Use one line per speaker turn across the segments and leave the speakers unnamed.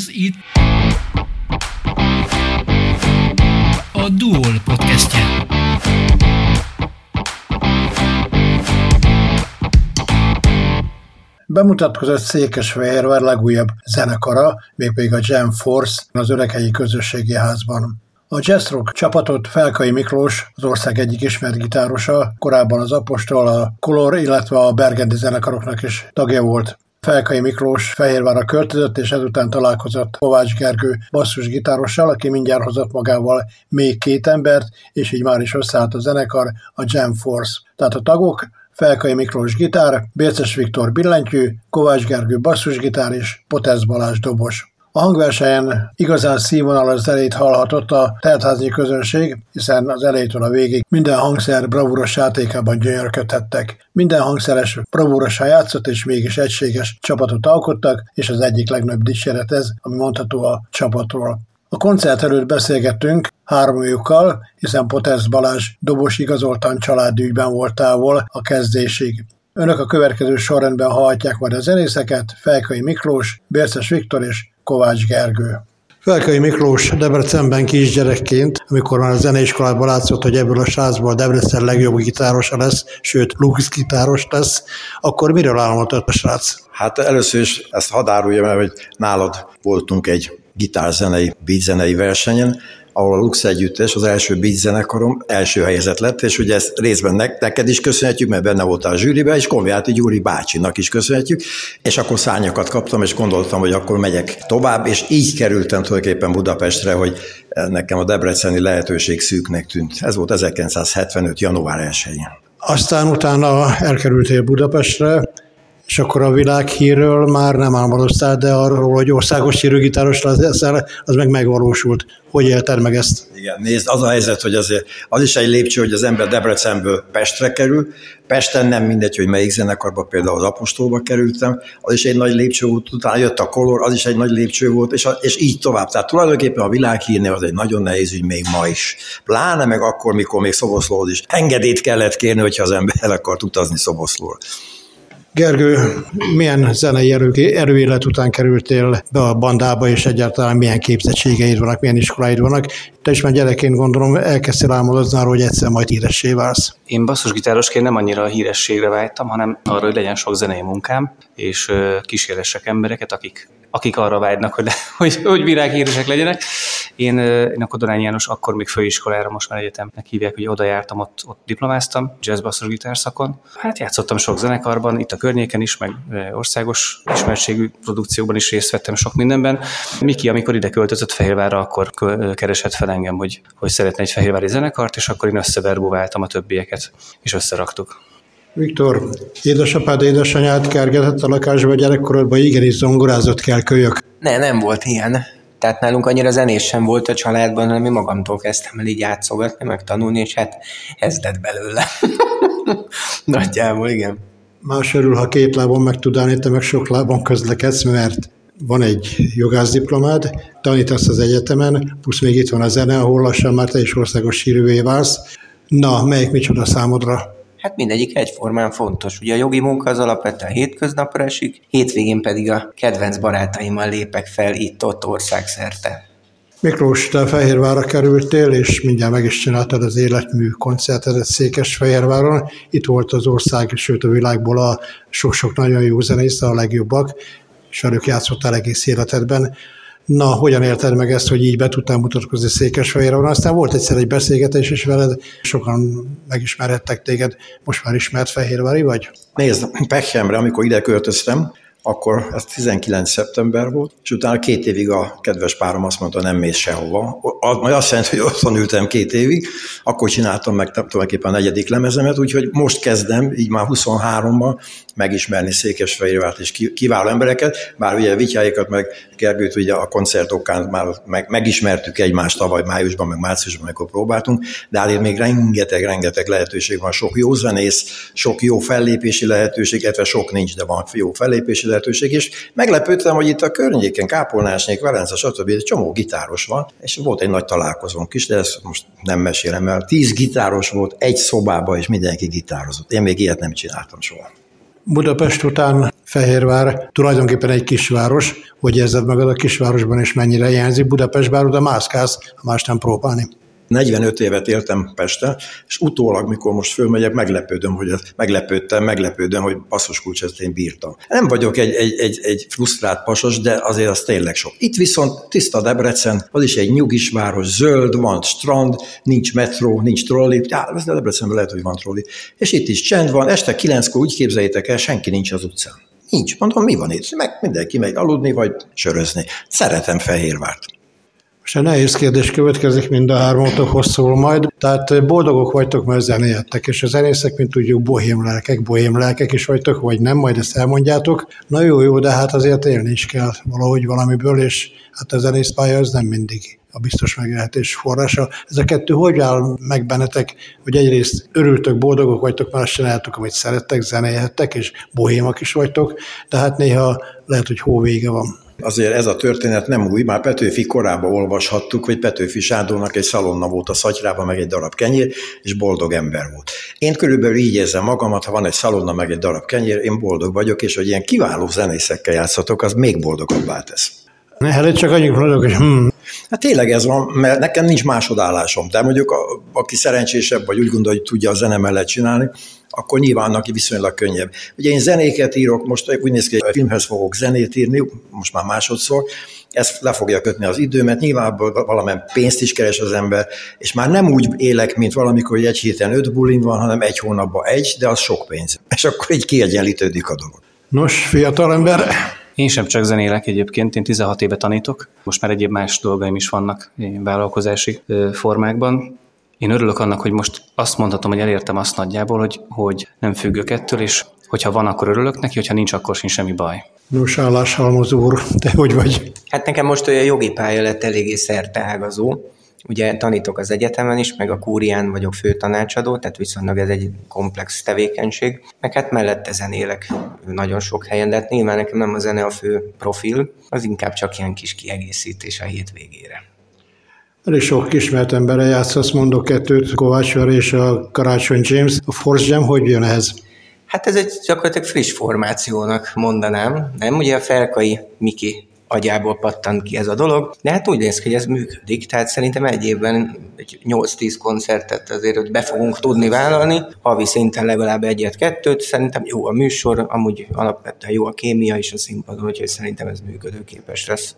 Ez itt a Duol podcastje.
Bemutatkozott Székesfehérvár legújabb zenekara, mégpedig a Jam Force az Öreghelyi Közösségi Házban. A jazz rock csapatot Felkai Miklós, az ország egyik ismert gitárosa, korábban az Apostol, a Color, illetve a Bergendi zenekaroknak is tagja volt. Felkai Miklós Fehérvárra költözött, és ezután találkozott Kovács Gergő basszusgitárossal, aki mindjárt hozott magával még két embert, és így már is összeállt a zenekar, a Jam Force. Tehát a tagok Felkai Miklós gitár, Bérces Viktor billentyű, Kovács Gergő basszusgitár és Potesz Balázs dobos. A hangversenyen igazán színvonalas zenét hallhatott a teltházi közönség, hiszen az elejétől a végig minden hangszer bravúros játékában gyönyörködhettek. Minden hangszeres bravúrosan játszott, és mégis egységes csapatot alkottak, és az egyik legnagyobb dicséret ez, ami mondható a csapatról. A koncert előtt beszélgettünk háromjukkal, hiszen Potesz Balázs dobos igazoltan családügyben volt távol a kezdésig. Önök a következő sorrendben hallhatják majd a zenészeket, Felkai Miklós, Bérces Viktor és Kovács Gergő. Felkai Miklós Debrecenben kisgyerekként, amikor már a zeneiskolában látszott, hogy ebből a srácból Debrecen legjobb gitárosa lesz, sőt, Lux gitáros lesz, akkor miről álmodott a srác?
Hát először is ezt hadd áruljam el, hogy nálad voltunk egy gitárzenei, beatzenei versenyen, ahol a Lux Együttes, az első beat zenekarom első helyezett lett, és ugye ezt részben neked is köszönhetjük, mert benne voltál a zsűriben, és Konviáti Gyuri bácsinak is köszönhetjük, és akkor szárnyakat kaptam, és gondoltam, hogy akkor megyek tovább, és így kerültem tulajdonképpen Budapestre, hogy nekem a debreceni lehetőség szűknek tűnt. Ez volt 1975. január 1-én.
Aztán utána elkerültél Budapestre, és akkor a világhírről már nem álmodoztál, de arról, hogy országos hírőgitáros leszel, az meg megvalósult. Hogy élted meg ezt?
Igen, nézd, az a helyzet, hogy azért az is egy lépcső, hogy az ember Debrecenből Pestre kerül. Pesten nem mindegy, hogy melyik zenekarba, például az Apostolba kerültem, az is egy nagy lépcső volt, utána jött a Color, az is egy nagy lépcső volt, és, a, és így tovább. Tehát tulajdonképpen a világhírnél az egy nagyon nehéz ügy még ma is. Pláne meg akkor, mikor még Szoboszlóhoz is engedélyt kellett kérni, hogyha az ember el akart utazni Szoboszlóra.
Gergő, milyen zenei erő, erőélet után kerültél be a bandába, és egyáltalán milyen képzettségeid vannak, milyen iskoláid vannak? Te is már gyerekként gondolom elkezdtél álmodozni arról, hogy egyszer majd híressé válsz.
Én basszusgitárosként nem annyira a hírességre vágytam, hanem arra, hogy legyen sok zenei munkám, és kísérlessek embereket, akik akik arra vágynak, hogy, hogy, hogy virághíresek legyenek. Én, én a Kodorány János akkor még főiskolára, most már egyetemnek hívják, hogy oda jártam, ott, ott diplomáztam, jazz gitárszakon. Hát játszottam sok zenekarban, itt a környéken is, meg országos ismertségű produkciókban is részt vettem sok mindenben. Miki, amikor ide költözött Fehérvárra, akkor keresett fel engem, hogy, hogy szeretne egy fehérvári zenekart, és akkor én összeverbuváltam a többieket, és összeraktuk.
Viktor, édesapád, édesanyád kergetett a lakásba gyerekkorodban, igenis zongorázott kell kölyök.
Ne, nem volt ilyen. Tehát nálunk annyira zenés sem volt a családban, hanem én magamtól kezdtem el így játszogatni, meg tanulni, és hát ez lett belőle. Nagyjából, igen.
Más örül, ha két lábon meg tud állni, te meg sok lábon közlekedsz, mert van egy jogászdiplomád, tanítasz az egyetemen, plusz még itt van a zene, ahol lassan már te is országos sírővé válsz. Na, melyik micsoda számodra?
Hát mindegyik egyformán fontos. Ugye a jogi munka az alapvetően hétköznapra esik, hétvégén pedig a kedvenc barátaimmal lépek fel itt-ott országszerte.
Miklós, te Fehérvárra kerültél, és mindjárt meg is csináltad az életmű koncertedet Székesfehérváron. Itt volt az ország, sőt a világból a sok-sok nagyon jó zenész, a legjobbak, és velük játszottál egész életedben. Na, hogyan érted meg ezt, hogy így be tudtál mutatkozni Székesfehérváron? Aztán volt egyszer egy beszélgetés is veled, sokan megismerhettek téged, most már ismert Fehérvári vagy?
Nézd, Pechemre, amikor ide költöztem, akkor ez 19 szeptember volt, és utána két évig a kedves párom azt mondta, nem mész sehova. Majd azt jelenti, hogy otthon ültem két évig, akkor csináltam meg tulajdonképpen a negyedik lemezemet, úgyhogy most kezdem, így már 23-ban megismerni Székesfehérvárt és kiváló embereket, bár ugye Vityáikat meg Gergőt ugye a koncertokán már meg, megismertük egymást tavaly májusban, meg márciusban, amikor próbáltunk, de azért még rengeteg-rengeteg lehetőség van, sok jó zenész, sok jó fellépési lehetőség, illetve sok nincs, de van jó fellépési lehetőség, és meglepődtem, hogy itt a környéken, Kápolnásnék, Velence, stb. egy csomó gitáros van, és volt egy nagy találkozónk is, de ezt most nem mesélem el. Tíz gitáros volt egy szobában, és mindenki gitározott. Én még ilyet nem csináltam soha.
Budapest után Fehérvár tulajdonképpen egy kisváros, hogy érzed magad a kisvárosban is mennyire hiányzik. Budapest bár oda mászkálsz, más nem próbálni.
45 évet éltem Pesten, és utólag, mikor most fölmegyek, meglepődöm, hogy ez, meglepődtem, meglepődöm, hogy basszus kulcs, ezt én bírtam. Nem vagyok egy, egy, egy, egy frusztrált pasas, de azért az tényleg sok. Itt viszont tiszta Debrecen, az is egy nyugis város, zöld, van strand, nincs metró, nincs trolli, já, ez Debrecenben lehet, hogy van trolli. És itt is csend van, este kilenckor úgy képzeljétek el, senki nincs az utcán. Nincs. Mondom, mi van itt? Meg mindenki megy aludni, vagy sörözni. Szeretem Fehérvárt.
És a nehéz kérdés következik, mind a hármatokhoz szól majd. Tehát boldogok vagytok, mert zenéjettek, és a zenészek, mint tudjuk, bohém lelkek, bohém lelkek is vagytok, vagy nem, majd ezt elmondjátok. Na jó, jó, de hát azért élni is kell valahogy valamiből, és hát a zenészpálya az nem mindig a biztos megélhetés forrása. Ez a kettő hogy áll meg bennetek, hogy egyrészt örültök, boldogok vagytok, mert azt csináltok, amit szerettek, zenéhettek, és bohémak is vagytok, de hát néha lehet, hogy hóvége van.
Azért ez a történet nem új, már Petőfi korában olvashattuk, hogy Petőfi Sándornak egy szalonna volt a szatyrában, meg egy darab kenyér, és boldog ember volt. Én körülbelül így érzem magamat, ha van egy szalonna, meg egy darab kenyér, én boldog vagyok, és hogy ilyen kiváló zenészekkel játszatok, az még boldogabbá tesz.
Hát csak annyit mondok, hogy hm,
Hát tényleg ez van, mert nekem nincs másodállásom. De mondjuk, a, aki szerencsésebb, vagy úgy gondolja, hogy tudja a zene mellett csinálni, akkor nyilván neki viszonylag könnyebb. Ugye én zenéket írok, most úgy néz ki, hogy a filmhez fogok zenét írni, most már másodszor, ez le fogja kötni az időmet, nyilván valamilyen pénzt is keres az ember, és már nem úgy élek, mint valamikor, hogy egy héten öt bulin van, hanem egy hónapban egy, de az sok pénz. És akkor így kiegyenlítődik a dolog.
Nos, fiatal ember,
én sem csak zenélek egyébként, én 16 éve tanítok, most már egyéb más dolgaim is vannak vállalkozási formákban. Én örülök annak, hogy most azt mondhatom, hogy elértem azt nagyjából, hogy, hogy nem függök ettől, és hogyha van, akkor örülök neki, hogyha nincs, akkor sincs semmi baj.
Nos, álláshalmaz úr, te hogy vagy?
Hát nekem most olyan jogi pálya lett eléggé szerteágazó. Ugye tanítok az egyetemen is, meg a kúrián vagyok főtanácsadó, tehát viszonylag ez egy komplex tevékenység. Meg hát mellette zenélek nagyon sok helyen, de hát nyilván nekem nem a zene a fő profil, az inkább csak ilyen kis kiegészítés a hétvégére.
Elég sok ismert emberre játszasz, mondok kettőt, Kovács és a Karácsony James. A Force Jam hogy jön ehhez?
Hát ez egy gyakorlatilag friss formációnak mondanám, nem? Ugye a Felkai Miki agyából pattant ki ez a dolog, de hát úgy néz ki, hogy ez működik, tehát szerintem egy évben egy 8-10 koncertet azért hogy be fogunk tudni vállalni, havi szinten legalább egyet-kettőt, szerintem jó a műsor, amúgy alapvetően jó a kémia is a színpadon, úgyhogy szerintem ez működőképes lesz.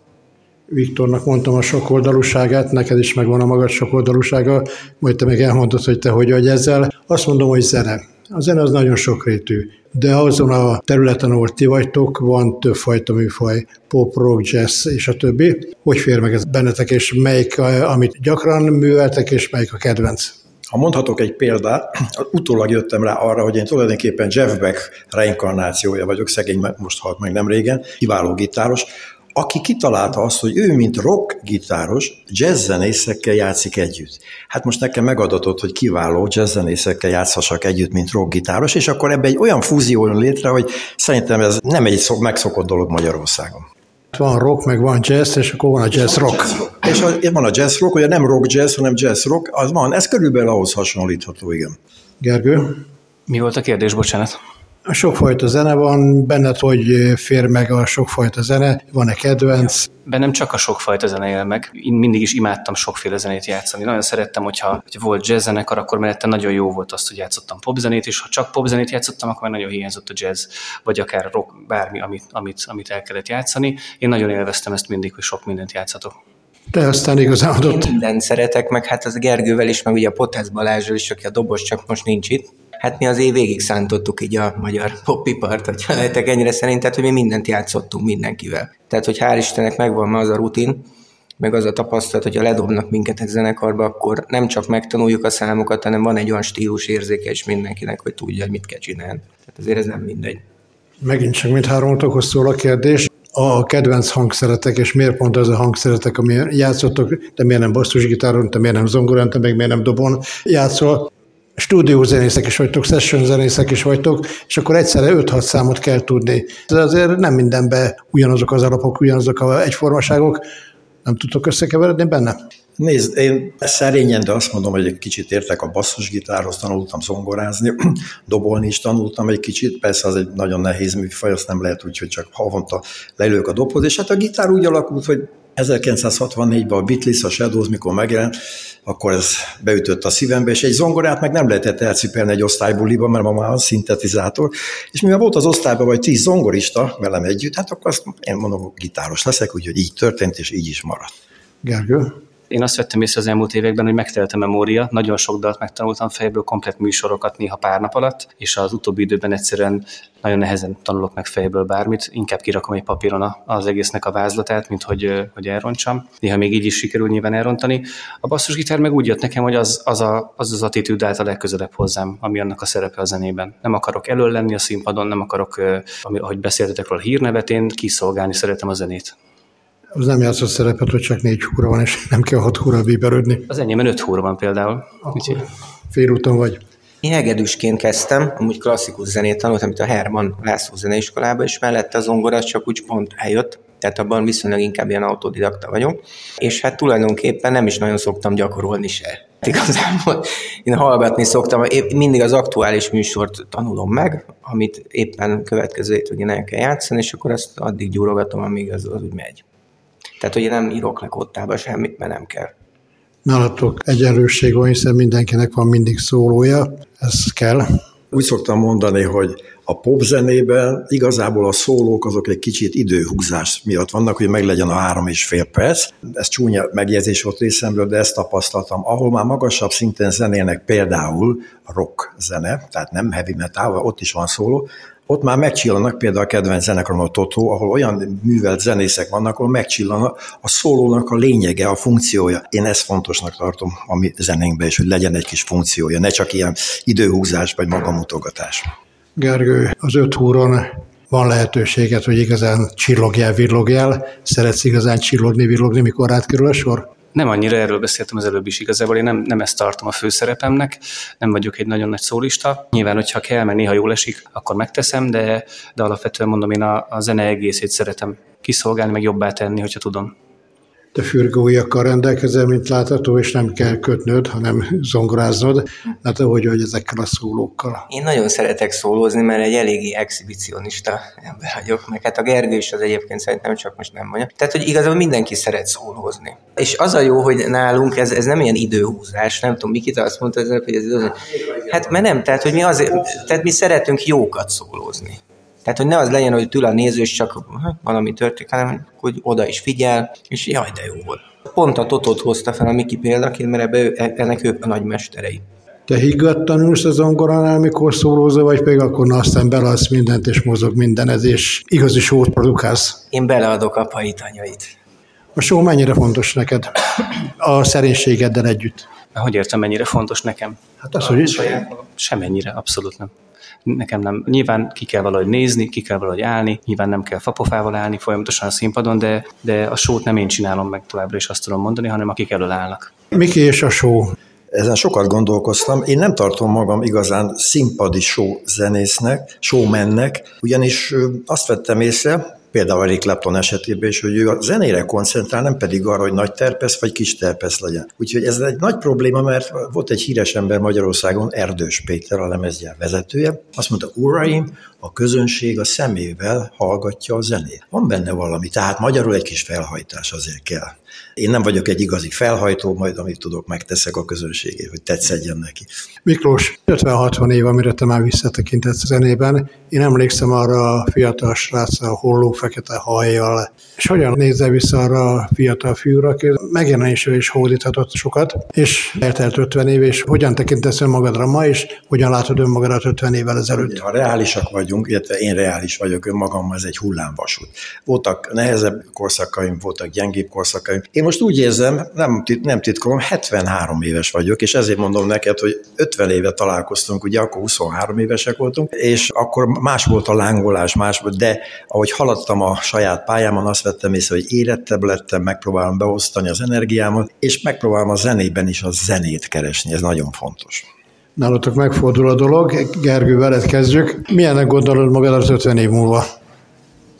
Viktornak mondtam a sokoldalúságát, neked is megvan a magad sokoldalúsága, majd te meg elmondod, hogy te hogy vagy ezzel. Azt mondom, hogy zene. A zene az nagyon sokrétű, de azon a területen, ahol ti vagytok, van többfajta műfaj, pop, rock, jazz és a többi. Hogy fér meg ez bennetek, és melyik, amit gyakran műveltek, és melyik a kedvenc?
Ha mondhatok egy példát, utólag jöttem rá arra, hogy én tulajdonképpen Jeff Beck reinkarnációja vagyok, szegény most halt meg nem régen, kiváló gitáros, aki kitalálta azt, hogy ő, mint rock gitáros, jazzzenészekkel játszik együtt. Hát most nekem megadatott, hogy kiváló jazzzenészekkel játszhassak együtt, mint rock gitáros, és akkor ebbe egy olyan fúzió jön létre, hogy szerintem ez nem egy megszokott dolog Magyarországon.
Van rock, meg van jazz, és akkor van a jazz rock.
És a, van a jazz rock, ugye nem rock jazz, hanem jazz rock, az van, ez körülbelül ahhoz hasonlítható, igen.
Gergő?
Mi volt a kérdés, bocsánat?
Sokfajta zene van, benned hogy fér meg a sokfajta zene, van-e kedvenc?
Bennem csak a sokfajta zene él meg. Én mindig is imádtam sokféle zenét játszani. Nagyon szerettem, hogyha hogy volt jazz zenekar, akkor mellette nagyon jó volt azt, hogy játszottam popzenét, és ha csak popzenét játszottam, akkor nagyon hiányzott a jazz, vagy akár rock, bármi, amit, amit, amit el kellett játszani. Én nagyon élveztem ezt mindig, hogy sok mindent játszatok.
De aztán igazán adott.
Én mindent szeretek, meg hát az Gergővel is, meg ugye a Potesz Balázsral is, aki a dobos csak most nincs itt hát mi azért végig szántottuk így a magyar popipart, hogyha lehetek ennyire szerint, tehát hogy mi mindent játszottunk mindenkivel. Tehát, hogy hál' Istennek megvan ma az a rutin, meg az a tapasztalat, hogyha ledobnak minket egy zenekarba, akkor nem csak megtanuljuk a számokat, hanem van egy olyan stílus érzéke is mindenkinek, hogy tudja, hogy mit kell csinálni. Tehát azért ez nem mindegy.
Megint csak mint háromtokhoz szól a kérdés. A kedvenc hangszeretek, és miért pont az a hangszeretek, ami játszottok, de miért nem basszusgitáron, de miért nem zongorán, de meg miért nem dobon játszol, stúdiózenészek is vagytok, session zenészek is vagytok, és akkor egyszerre 5-6 számot kell tudni. De azért nem mindenben ugyanazok az alapok, ugyanazok a egyformaságok, nem tudtok összekeveredni benne?
Nézd, én szerényen, de azt mondom, hogy egy kicsit értek a basszusgitárhoz, tanultam zongorázni, dobolni is tanultam egy kicsit, persze az egy nagyon nehéz műfaj, azt nem lehet úgy, hogy csak havonta leülök a dobhoz, és hát a gitár úgy alakult, hogy 1964-ben a Beatles, a Shadows, mikor megjelent, akkor ez beütött a szívembe, és egy zongorát meg nem lehetett elcipelni egy osztálybuliba, mert ma már a szintetizátor, és mivel volt az osztályban vagy tíz zongorista velem együtt, hát akkor azt én mondom, gitáros leszek, úgyhogy így történt, és így is maradt.
Gergő?
Én azt vettem észre az elmúlt években, hogy megtelt a memória, nagyon sok dalt megtanultam fejből, komplet műsorokat néha pár nap alatt, és az utóbbi időben egyszerűen nagyon nehezen tanulok meg fejből bármit, inkább kirakom egy papíron az egésznek a vázlatát, mint hogy, hogy elrontsam. Néha még így is sikerül nyilván elrontani. A basszusgitár meg úgy jött nekem, hogy az az, a, az, az attitűd állt a legközelebb hozzám, ami annak a szerepe a zenében. Nem akarok elől lenni a színpadon, nem akarok, ahogy beszéltetek róla, hírnevet, én kiszolgálni szeretem a zenét
az nem játszott szerepet, hogy csak négy húra van, és nem kell hat húra bíberődni.
Az enyémben öt húra van például.
Úgyhogy... Félúton vagy.
Én egedűsként kezdtem, amúgy klasszikus zenét tanultam, amit a Herman László zeneiskolába, és mellette az zongora csak úgy pont eljött, tehát abban viszonylag inkább ilyen autodidakta vagyok, és hát tulajdonképpen nem is nagyon szoktam gyakorolni se. Igazából én hallgatni szoktam, én mindig az aktuális műsort tanulom meg, amit éppen következő hétvégén el kell játszani, és akkor azt addig gyúrogatom, amíg az, az úgy megy. Tehát, hogy én nem írok le kottába semmit, mert nem kell.
Nálatok egyenlőség van, hiszen mindenkinek van mindig szólója, ez kell.
Úgy szoktam mondani, hogy a popzenében igazából a szólók azok egy kicsit időhúzás miatt vannak, hogy meglegyen a három és fél perc. Ez csúnya megjegyzés volt részemről, de ezt tapasztaltam. Ahol már magasabb szinten zenélnek például rock zene, tehát nem heavy metal, ott is van szóló, ott már megcsillanak például a kedvenc zenekarom a Totó, ahol olyan művelt zenészek vannak, ahol megcsillan a szólónak a lényege, a funkciója. Én ezt fontosnak tartom a mi zenénkben is, hogy legyen egy kis funkciója, ne csak ilyen időhúzás vagy magamutogatás.
Gergő, az öt húron van lehetőséget, hogy igazán csillogjál, villogjál. Szeretsz igazán csillogni, villogni, mikor átkerül a sor?
Nem annyira, erről beszéltem az előbb is igazából, én nem, nem ezt tartom a főszerepemnek, nem vagyok egy nagyon nagy szólista. Nyilván, hogyha kell, mert néha jól esik, akkor megteszem, de, de alapvetően mondom, én a, a zene egészét szeretem kiszolgálni, meg jobbá tenni, hogyha tudom
te fürgóiakkal rendelkezel, mint látható, és nem kell kötnöd, hanem zongoráznod, hát ahogy hogy ezekkel a szólókkal.
Én nagyon szeretek szólózni, mert egy eléggé exhibicionista ember vagyok, meg hát a Gergő is az egyébként szerintem csak most nem mondja. Tehát, hogy igazából mindenki szeret szólózni. És az a jó, hogy nálunk ez, ez nem ilyen időhúzás, nem tudom, Mikita azt mondta, hogy ez időhúzás. Hát mert nem, tehát, hogy mi azért, tehát mi szeretünk jókat szólózni. Tehát, hogy ne az legyen, hogy ül a néző, és csak hát, valami történik, hanem hogy oda is figyel, és jaj, de jó volt. Pont a Totot hozta fel a Miki példaként, mert ebbe, e, ennek ők a nagy mesterei.
Te higgadt tanulsz a zongoránál, mikor szólózol, vagy pedig akkor na, aztán beleadsz mindent, és mozog mindened, és igazi sót produkálsz?
Én beleadok apait, anyait.
A só mennyire fontos neked? A szerénységeddel együtt.
Hogy értem, mennyire fontos nekem?
Hát az, hogy...
Semennyire, abszolút nem nekem nem. Nyilván ki kell valahogy nézni, ki kell valahogy állni, nyilván nem kell fapofával állni folyamatosan a színpadon, de, de a sót nem én csinálom meg továbbra is azt tudom mondani, hanem akik elől állnak.
Miki és a só?
Ezen sokat gondolkoztam. Én nem tartom magam igazán színpadi show zenésznek, showmennek, ugyanis azt vettem észre, például Eric Clapton esetében is, hogy ő a zenére koncentrál, nem pedig arra, hogy nagy terpesz vagy kis terpesz legyen. Úgyhogy ez egy nagy probléma, mert volt egy híres ember Magyarországon, Erdős Péter, a lemezgyár vezetője, azt mondta, uraim, a közönség a szemével hallgatja a zenét. Van benne valami, tehát magyarul egy kis felhajtás azért kell. Én nem vagyok egy igazi felhajtó, majd amit tudok, megteszek a közönségé, hogy tetszedjen neki.
Miklós, 50-60 év, amire te már visszatekintetsz a zenében, én emlékszem arra a fiatal srácra, a holló fekete hajjal, és hogyan nézze vissza arra a fiatal fiúra, aki megjelenésről is hódíthatott sokat, és eltelt 50 év, és hogyan tekintesz önmagadra ma, és hogyan látod önmagadat 50 évvel ezelőtt?
Ha reálisak vagyunk, illetve én reális vagyok önmagammal, ez egy hullámvasút. Voltak nehezebb korszakaim, voltak gyengébb korszakaim. Én most úgy érzem, nem, nem titkolom, 73 éves vagyok, és ezért mondom neked, hogy 50 éve találkoztunk, ugye akkor 23 évesek voltunk, és akkor más volt a lángolás, más volt, de ahogy haladtam a saját pályámon, azt vettem észre, hogy érettebb lettem, megpróbálom beosztani az energiámat, és megpróbálom a zenében is a zenét keresni, ez nagyon fontos.
Nálatok megfordul a dolog, Gergő, veled kezdjük. Milyennek gondolod magad az 50 év múlva?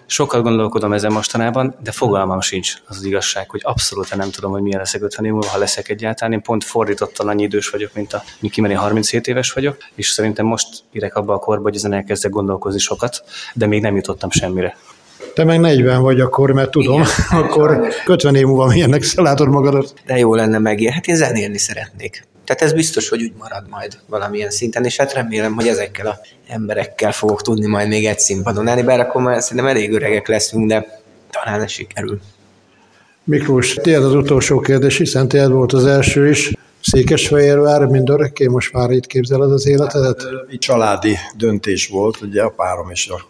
Sokat gondolkodom ezen mostanában, de fogalmam sincs az, az igazság, hogy abszolút nem tudom, hogy milyen leszek 50 év múlva, ha leszek egyáltalán. Én pont fordítottan annyi idős vagyok, mint a Kimeri 37 éves vagyok, és szerintem most érek abba a korba, hogy ezen elkezdek gondolkozni sokat, de még nem jutottam semmire.
Te meg 40 vagy akkor, mert tudom, Igen, akkor 50 év múlva milyennek látod magadat.
De jó lenne meg. Hát én zenélni szeretnék. Tehát ez biztos, hogy úgy marad majd valamilyen szinten, és hát remélem, hogy ezekkel a emberekkel fogok tudni majd még egy színpadon állni, bár akkor már szerintem elég öregek leszünk, de talán ez sikerül.
Miklós, tiéd az utolsó kérdés, hiszen tiéd volt az első is. Székesfehérvár mindörökké most már itt képzeled az életedet?
Egy családi döntés volt, ugye a párom és a,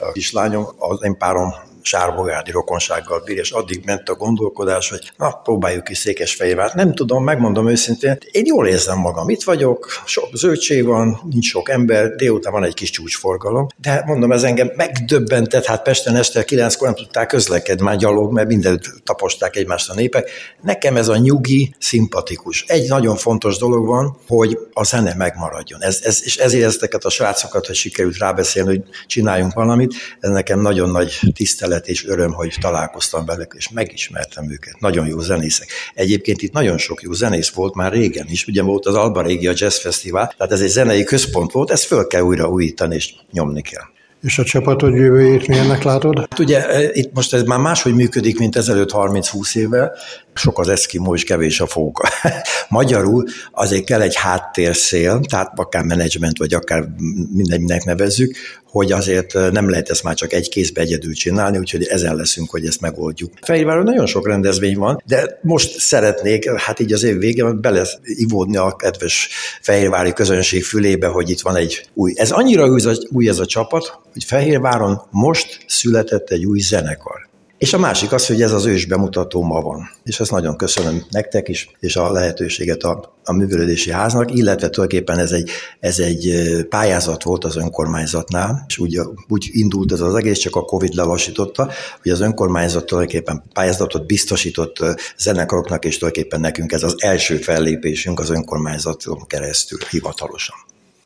a kislányom, az én párom sárbogádi rokonsággal bír, és addig ment a gondolkodás, hogy na, próbáljuk ki Székesfehérvárt. Nem tudom, megmondom őszintén, én jól érzem magam, itt vagyok, sok zöldség van, nincs sok ember, délután van egy kis csúcsforgalom, de mondom, ez engem megdöbbentett, hát Pesten este kilenckor nem tudták közlekedni már gyalog, mert mindent taposták egymást a népek. Nekem ez a nyugi, szimpatikus. Egy nagyon fontos dolog van, hogy a zene megmaradjon. Ez, ez, és ezért ezeket a srácokat, hogy sikerült rábeszélni, hogy csináljunk valamit, ez nekem nagyon nagy tisztelet tisztelet és öröm, hogy találkoztam velük, és megismertem őket. Nagyon jó zenészek. Egyébként itt nagyon sok jó zenész volt már régen is. Ugye volt az Alba Régia Jazz Fesztivál, tehát ez egy zenei központ volt, ezt föl kell újra újítani, és nyomni kell.
És a csapatod jövőjét milyennek látod?
Hát ugye e, itt most ez már máshogy működik, mint ezelőtt 30-20 évvel. Sok az eszkimó és kevés a fóka. Magyarul azért kell egy háttérszél, tehát akár menedzsment, vagy akár mindennek nevezzük, hogy azért nem lehet ezt már csak egy kézbe egyedül csinálni, úgyhogy ezen leszünk, hogy ezt megoldjuk. Fehérváron nagyon sok rendezvény van, de most szeretnék, hát így az év végén beleivódni a kedves fehérvári közönség fülébe, hogy itt van egy új. Ez annyira új, új ez a csapat, hogy Fehérváron most született egy új zenekar. És a másik az, hogy ez az ős bemutató ma van. És ezt nagyon köszönöm nektek is, és a lehetőséget a, a művelődési háznak, illetve tulajdonképpen ez egy, ez egy pályázat volt az önkormányzatnál, és úgy, úgy indult ez az egész, csak a Covid lelassította, hogy az önkormányzat tulajdonképpen pályázatot biztosított zenekaroknak, és tulajdonképpen nekünk ez az első fellépésünk az önkormányzaton keresztül hivatalosan.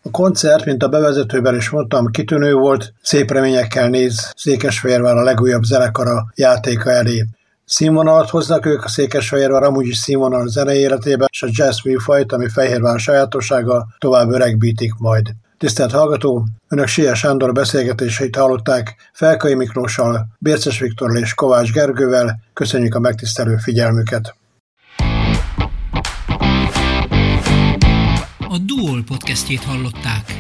A koncert, mint a bevezetőben is mondtam, kitűnő volt, szép reményekkel néz Székesfehérvár a legújabb zenekara játéka elé. Színvonalat hoznak ők a Székesfehérvár amúgy is színvonal zenei életébe, és a jazz műfajt, ami Fehérvár sajátossága, tovább öregbítik majd. Tisztelt hallgató, Önök Sia Sándor beszélgetéseit hallották Felkai Miklóssal, Bérces Viktorral és Kovács Gergővel. Köszönjük a megtisztelő figyelmüket!
A Duol podcastjét hallották.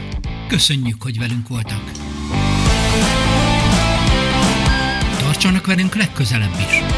Köszönjük, hogy velünk voltak. Tartsanak velünk legközelebb is!